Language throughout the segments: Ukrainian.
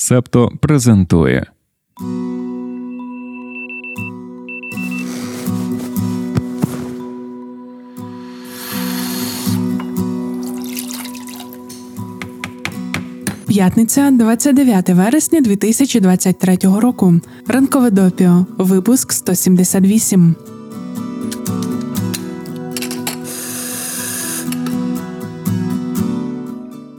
Септо презентує. П'ятниця, 29 вересня 2023 року. Ранкове допіо. Випуск 178.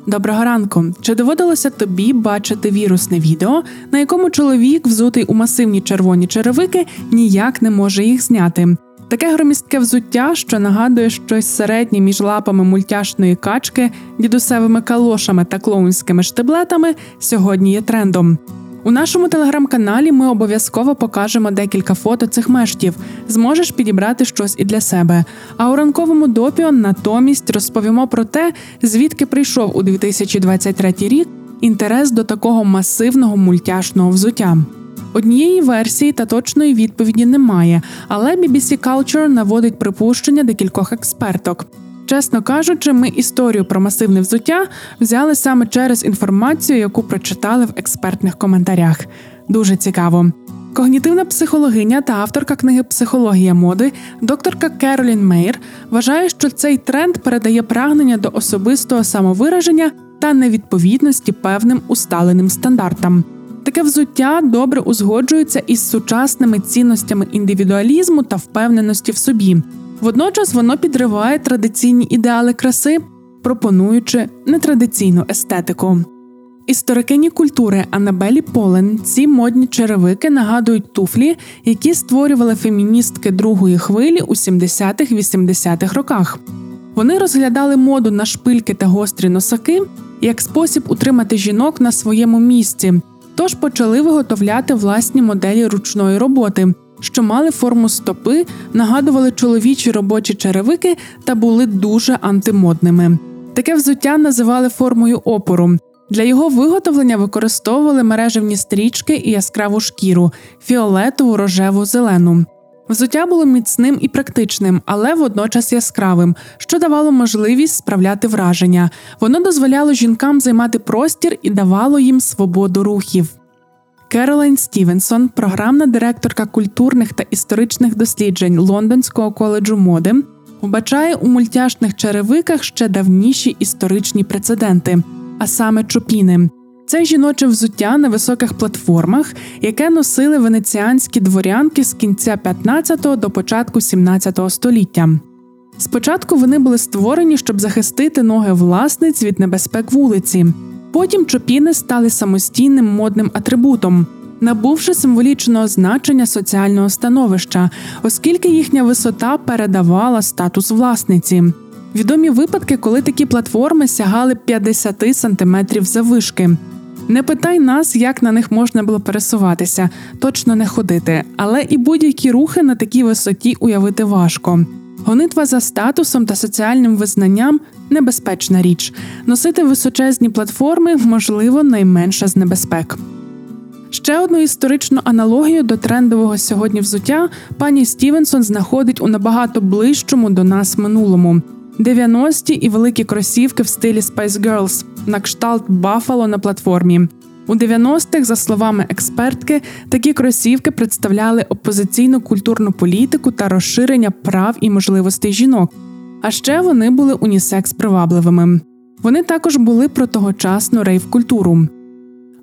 Доброго ранку. Чи доводилося тобі бачити вірусне відео, на якому чоловік, взутий у масивні червоні черевики, ніяк не може їх зняти? Таке громістке взуття, що нагадує щось середнє між лапами мультяшної качки, дідусевими калошами та клоунськими штиблетами, сьогодні є трендом. У нашому телеграм-каналі ми обов'язково покажемо декілька фото цих мештів. Зможеш підібрати щось і для себе. А у ранковому допіо натомість розповімо про те, звідки прийшов у 2023 рік інтерес до такого масивного мультяшного взуття. Однієї версії та точної відповіді немає, але BBC Culture наводить припущення декількох експерток. Чесно кажучи, ми історію про масивне взуття взяли саме через інформацію, яку прочитали в експертних коментарях. Дуже цікаво. Когнітивна психологиня та авторка книги Психологія моди, докторка Керолін Мейр, вважає, що цей тренд передає прагнення до особистого самовираження та невідповідності певним усталеним стандартам. Таке взуття добре узгоджується із сучасними цінностями індивідуалізму та впевненості в собі. Водночас воно підриває традиційні ідеали краси, пропонуючи нетрадиційну естетику. Історикині культури Анабелі Полен ці модні черевики нагадують туфлі, які створювали феміністки другої хвилі у 70-х-80-х роках. Вони розглядали моду на шпильки та гострі носаки як спосіб утримати жінок на своєму місці, тож почали виготовляти власні моделі ручної роботи, що мали форму стопи, нагадували чоловічі робочі черевики та були дуже антимодними. Таке взуття називали формою опору. Для його виготовлення використовували мережевні стрічки і яскраву шкіру фіолетову, рожеву, зелену. Взуття було міцним і практичним, але водночас яскравим, що давало можливість справляти враження. Воно дозволяло жінкам займати простір і давало їм свободу рухів. Керолайн Стівенсон, програмна директорка культурних та історичних досліджень Лондонського коледжу моди, вбачає у мультяшних черевиках ще давніші історичні прецеденти, а саме чопіни. Це жіноче взуття на високих платформах, яке носили венеціанські дворянки з кінця 15 до початку 17 століття. Спочатку вони були створені, щоб захистити ноги власниць від небезпек вулиці. Потім чопіни стали самостійним модним атрибутом, набувши символічного значення соціального становища, оскільки їхня висота передавала статус власниці. Відомі випадки, коли такі платформи сягали 50 сантиметрів завишки. Не питай нас, як на них можна було пересуватися, точно не ходити, але і будь-які рухи на такій висоті уявити важко. Гонитва за статусом та соціальним визнанням небезпечна річ. Носити височезні платформи можливо найменша з небезпек. Ще одну історичну аналогію до трендового сьогодні взуття пані Стівенсон знаходить у набагато ближчому до нас минулому. 90-ті і великі кросівки в стилі Spice Girls на кшталт Баффало на платформі. У 90-х, за словами експертки, такі кросівки представляли опозиційну культурну політику та розширення прав і можливостей жінок. А ще вони були унісекс привабливими. Вони також були про тогочасну рейв-культуру.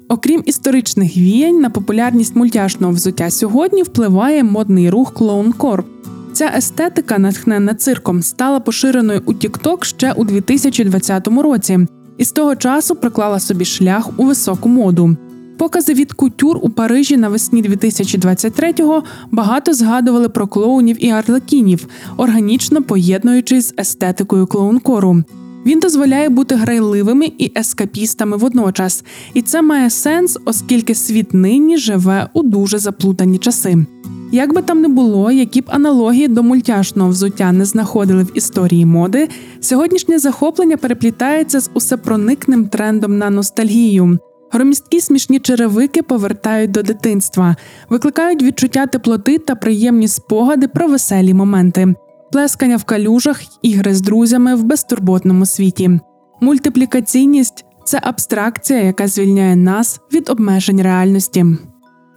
Окрім історичних віянь, на популярність мультяшного взуття сьогодні впливає модний рух clowncore. Ця естетика, натхнена цирком, стала поширеною у TikTok ще у 2020 році, і з того часу проклала собі шлях у високу моду. Покази від кутюр у Парижі навесні 2023-го багато згадували про клоунів і арлекінів, органічно поєднуючись з естетикою клоункору. Він дозволяє бути грайливими і ескапістами водночас, і це має сенс, оскільки світ нині живе у дуже заплутані часи. Як би там не було, які б аналогії до мультяшного взуття не знаходили в історії моди, сьогоднішнє захоплення переплітається з усепроникним трендом на ностальгію. Громісткі смішні черевики повертають до дитинства, викликають відчуття теплоти та приємні спогади про веселі моменти, плескання в калюжах, ігри з друзями в безтурботному світі. Мультиплікаційність це абстракція, яка звільняє нас від обмежень реальності.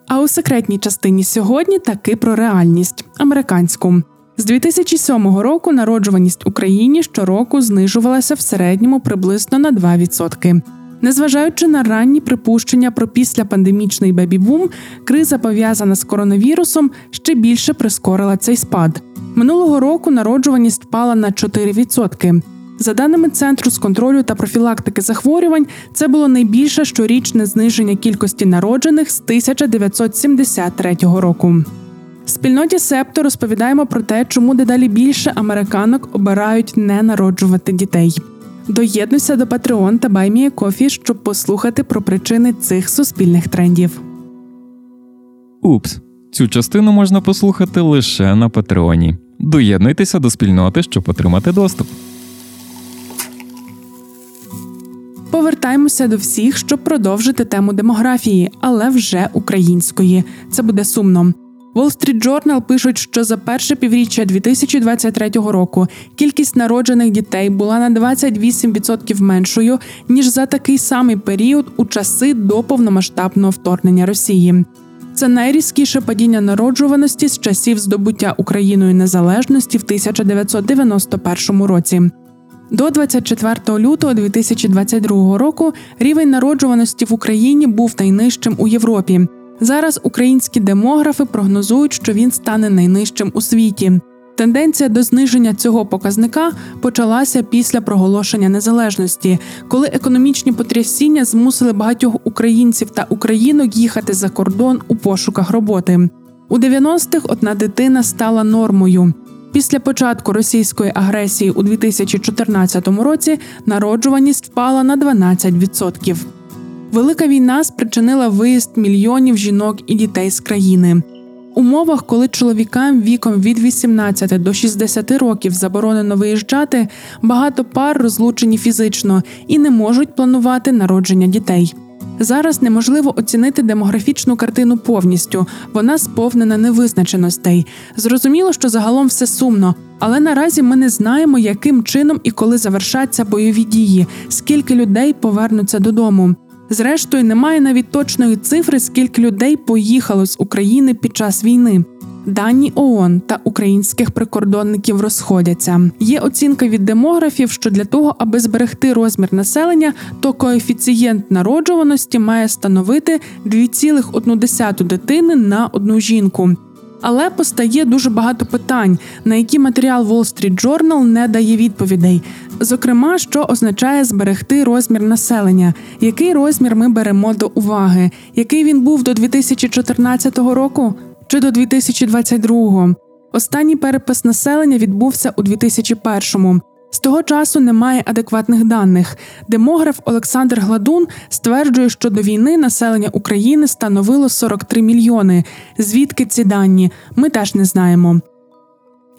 А у секретній частині сьогодні таки про реальність американську. З 2007 року народжуваність Україні щороку знижувалася в середньому приблизно на 2%. Незважаючи на ранні припущення про післяпандемічний бебі-бум, криза пов'язана з коронавірусом ще більше прискорила цей спад. Минулого року народжуваність впала на 4%. За даними Центру з контролю та профілактики захворювань, це було найбільше щорічне зниження кількості народжених з 1973 року. Спільноті Септо розповідаємо про те, чому дедалі більше американок обирають не народжувати дітей. Доєднуйся до Patreon та Баймія Кофі, щоб послухати про причини цих суспільних трендів. Упс, цю частину можна послухати лише на Патреоні. Доєднуйтеся до спільноти, щоб отримати доступ. Повертаємося до всіх, щоб продовжити тему демографії, але вже української. Це буде сумно. Wall Street Journal пишуть, що за перше півріччя 2023 року кількість народжених дітей була на 28% меншою ніж за такий самий період у часи до повномасштабного вторгнення Росії. Це найрізкіше падіння народжуваності з часів здобуття Україною незалежності в 1991 році. До 24 лютого 2022 року рівень народжуваності в Україні був найнижчим у Європі. Зараз українські демографи прогнозують, що він стане найнижчим у світі. Тенденція до зниження цього показника почалася після проголошення незалежності, коли економічні потрясіння змусили багатьох українців та українок їхати за кордон у пошуках роботи. У 90-х одна дитина стала нормою. Після початку російської агресії у 2014 році народжуваність впала на 12%. Велика війна спричинила виїзд мільйонів жінок і дітей з країни. Умовах, коли чоловікам віком від 18 до 60 років заборонено виїжджати, багато пар розлучені фізично і не можуть планувати народження дітей. Зараз неможливо оцінити демографічну картину повністю, вона сповнена невизначеностей. Зрозуміло, що загалом все сумно, але наразі ми не знаємо, яким чином і коли завершаться бойові дії, скільки людей повернуться додому. Зрештою, немає навіть точної цифри, скільки людей поїхало з України під час війни. Дані ООН та українських прикордонників розходяться. Є оцінка від демографів, що для того, аби зберегти розмір населення, то коефіцієнт народжуваності має становити 2,1 дитини на одну жінку. Але постає дуже багато питань, на які матеріал Wall Street Journal не дає відповідей. Зокрема, що означає зберегти розмір населення, який розмір ми беремо до уваги, який він був до 2014 року чи до 2022. Останній перепис населення відбувся у 2001-му. З того часу немає адекватних даних. Демограф Олександр Гладун стверджує, що до війни населення України становило 43 мільйони. Звідки ці дані? Ми теж не знаємо.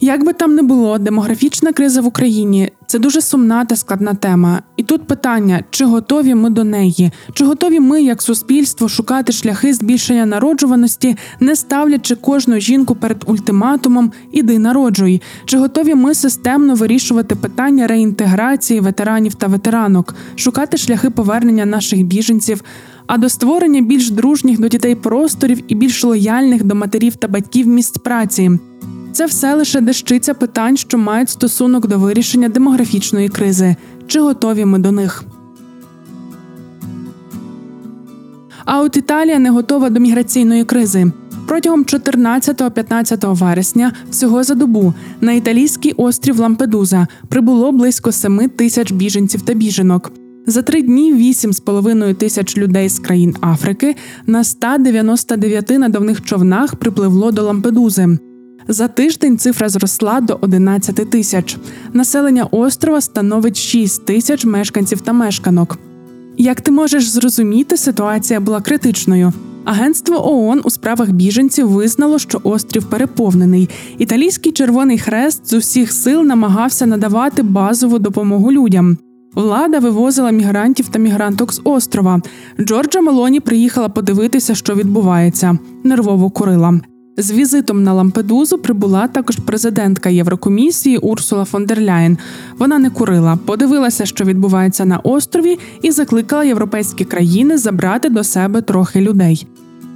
Як би там не було, демографічна криза в Україні це дуже сумна та складна тема. І тут питання: чи готові ми до неї, чи готові ми, як суспільство, шукати шляхи збільшення народжуваності, не ставлячи кожну жінку перед ультиматумом Іди народжуй, чи готові ми системно вирішувати питання реінтеграції ветеранів та ветеранок, шукати шляхи повернення наших біженців, а до створення більш дружніх до дітей просторів і більш лояльних до матерів та батьків місць праці. Це все лише дещиця питань, що мають стосунок до вирішення демографічної кризи. Чи готові ми до них? А от Італія не готова до міграційної кризи. Протягом 14-15 вересня, всього за добу, на італійський острів Лампедуза прибуло близько 7 тисяч біженців та біженок. За три дні 8,5 тисяч людей з країн Африки на 199 надувних човнах припливло до Лампедузи. За тиждень цифра зросла до 11 тисяч. Населення острова становить 6 тисяч мешканців та мешканок. Як ти можеш зрозуміти, ситуація була критичною. Агентство ООН у справах біженців визнало, що острів переповнений. Італійський Червоний Хрест з усіх сил намагався надавати базову допомогу людям. Влада вивозила мігрантів та мігранток з острова. Джорджа Мелоні приїхала подивитися, що відбувається. Нервово курила. З візитом на Лампедузу прибула також президентка Єврокомісії Урсула фон дер Ляєн. Вона не курила, подивилася, що відбувається на острові, і закликала європейські країни забрати до себе трохи людей.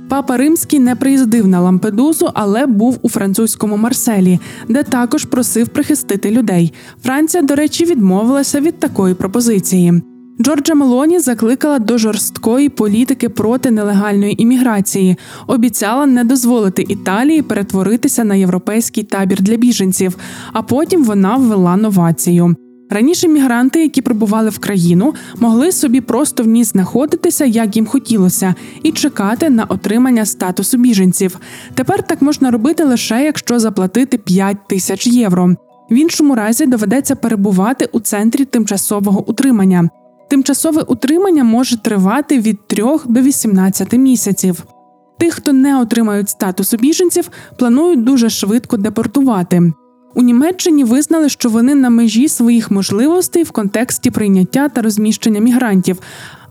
Папа Римський не приїздив на Лампедузу, але був у французькому Марселі, де також просив прихистити людей. Франція, до речі, відмовилася від такої пропозиції. Джорджа Мелоні закликала до жорсткої політики проти нелегальної імміграції, обіцяла не дозволити Італії перетворитися на європейський табір для біженців. А потім вона ввела новацію. Раніше мігранти, які прибували в країну, могли собі просто в ній знаходитися, як їм хотілося, і чекати на отримання статусу біженців. Тепер так можна робити лише якщо заплатити 5 тисяч євро. В іншому разі доведеться перебувати у центрі тимчасового утримання. Тимчасове утримання може тривати від 3 до 18 місяців. Тих, хто не отримають статусу біженців, планують дуже швидко депортувати. У Німеччині визнали, що вони на межі своїх можливостей в контексті прийняття та розміщення мігрантів,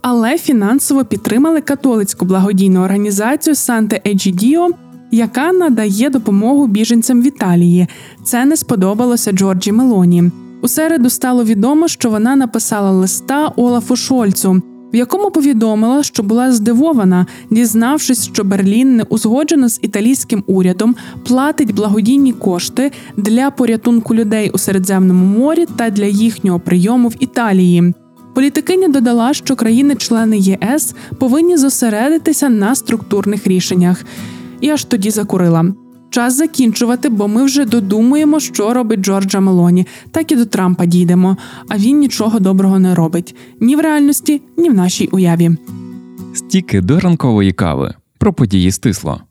але фінансово підтримали католицьку благодійну організацію Санте Еджідіо, яка надає допомогу біженцям в Італії. Це не сподобалося Джорджі Мелоні. У середу стало відомо, що вона написала листа Олафу Шольцу, в якому повідомила, що була здивована, дізнавшись, що Берлін не узгоджено з італійським урядом платить благодійні кошти для порятунку людей у Середземному морі та для їхнього прийому в Італії. Політикиня додала, що країни-члени ЄС повинні зосередитися на структурних рішеннях, і аж тоді закурила. Час закінчувати, бо ми вже додумуємо, що робить Джорджа Мелоні, так і до Трампа дійдемо. А він нічого доброго не робить ні в реальності, ні в нашій уяві. Стіки до ранкової кави про події стисло.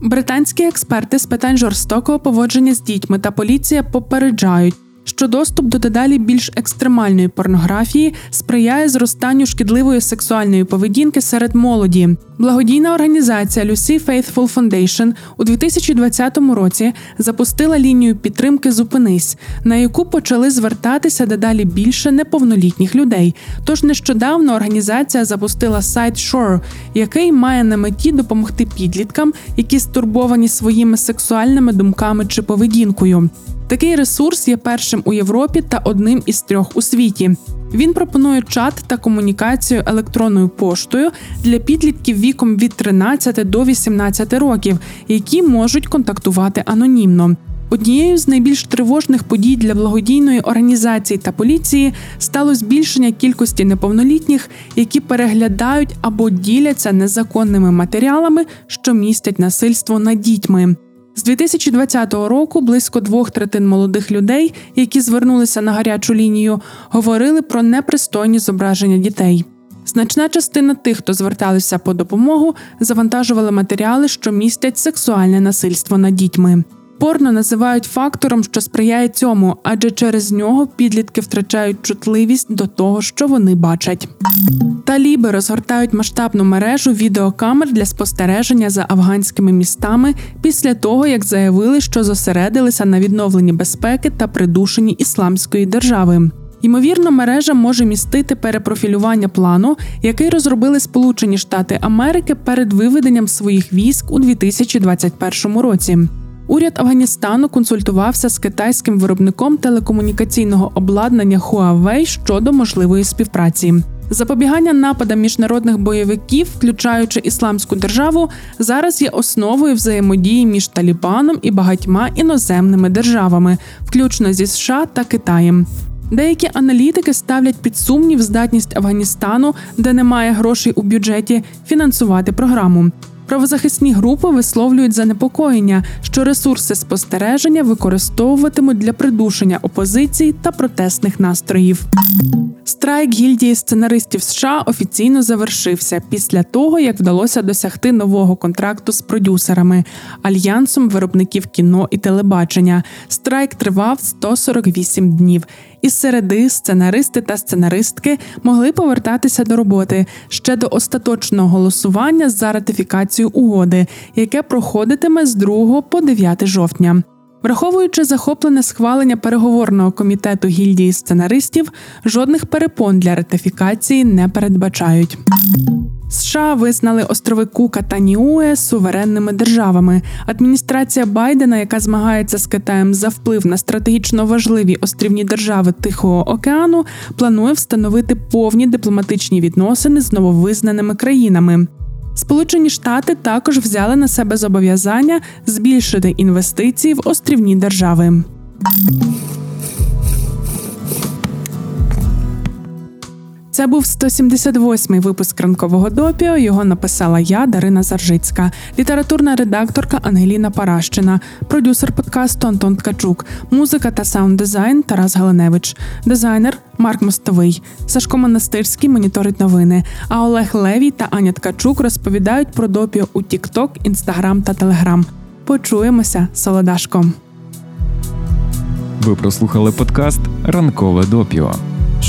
Британські експерти з питань жорстокого поводження з дітьми та поліція попереджають, що доступ до дедалі більш екстремальної порнографії сприяє зростанню шкідливої сексуальної поведінки серед молоді. Благодійна організація Lucy Faithful Foundation у 2020 році запустила лінію підтримки Зупинись, на яку почали звертатися дедалі більше неповнолітніх людей. Тож нещодавно організація запустила сайт Shore, який має на меті допомогти підліткам, які стурбовані своїми сексуальними думками чи поведінкою. Такий ресурс є першим у Європі та одним із трьох у світі. Він пропонує чат та комунікацію електронною поштою для підлітків віком від 13 до 18 років, які можуть контактувати анонімно. Однією з найбільш тривожних подій для благодійної організації та поліції стало збільшення кількості неповнолітніх, які переглядають або діляться незаконними матеріалами, що містять насильство над дітьми. З 2020 року близько двох третин молодих людей, які звернулися на гарячу лінію, говорили про непристойні зображення дітей. Значна частина тих, хто зверталися по допомогу, завантажували матеріали, що містять сексуальне насильство над дітьми. Порно називають фактором, що сприяє цьому, адже через нього підлітки втрачають чутливість до того, що вони бачать. Таліби розгортають масштабну мережу відеокамер для спостереження за афганськими містами після того, як заявили, що зосередилися на відновленні безпеки та придушенні ісламської держави. Ймовірно, мережа може містити перепрофілювання плану, який розробили Сполучені Штати Америки перед виведенням своїх військ у 2021 році. Уряд Афганістану консультувався з китайським виробником телекомунікаційного обладнання Huawei щодо можливої співпраці. Запобігання нападам міжнародних бойовиків, включаючи ісламську державу, зараз є основою взаємодії між Талібаном і багатьма іноземними державами, включно зі США та Китаєм. Деякі аналітики ставлять під сумнів здатність Афганістану, де немає грошей у бюджеті, фінансувати програму. Правозахисні групи висловлюють занепокоєння, що ресурси спостереження використовуватимуть для придушення опозиції та протестних настроїв. Страйк гільдії сценаристів США офіційно завершився після того, як вдалося досягти нового контракту з продюсерами альянсом виробників кіно і телебачення. Страйк тривав 148 днів. Із середи сценаристи та сценаристки могли повертатися до роботи ще до остаточного голосування за ратифікацію угоди, яке проходитиме з 2 по 9 жовтня. Враховуючи захоплене схвалення переговорного комітету гільдії сценаристів, жодних перепон для ратифікації не передбачають. США визнали острови Кука та Ніуе суверенними державами. Адміністрація Байдена, яка змагається з Китаєм за вплив на стратегічно важливі острівні держави Тихого океану, планує встановити повні дипломатичні відносини з нововизнаними країнами. Сполучені Штати також взяли на себе зобов'язання збільшити інвестиції в острівні держави. Це був 178-й випуск ранкового допіо. Його написала я, Дарина Заржицька, літературна редакторка Ангеліна Паращина, продюсер подкасту Антон Ткачук, музика та саунд-дизайн Тарас Галаневич, дизайнер Марк Мостовий, Сашко Монастирський моніторить новини. А Олег Левій та Аня Ткачук розповідають про допіо у TikTok, Instagram та Telegram. Почуємося, солодашком. Ви прослухали подкаст Ранкове допіо.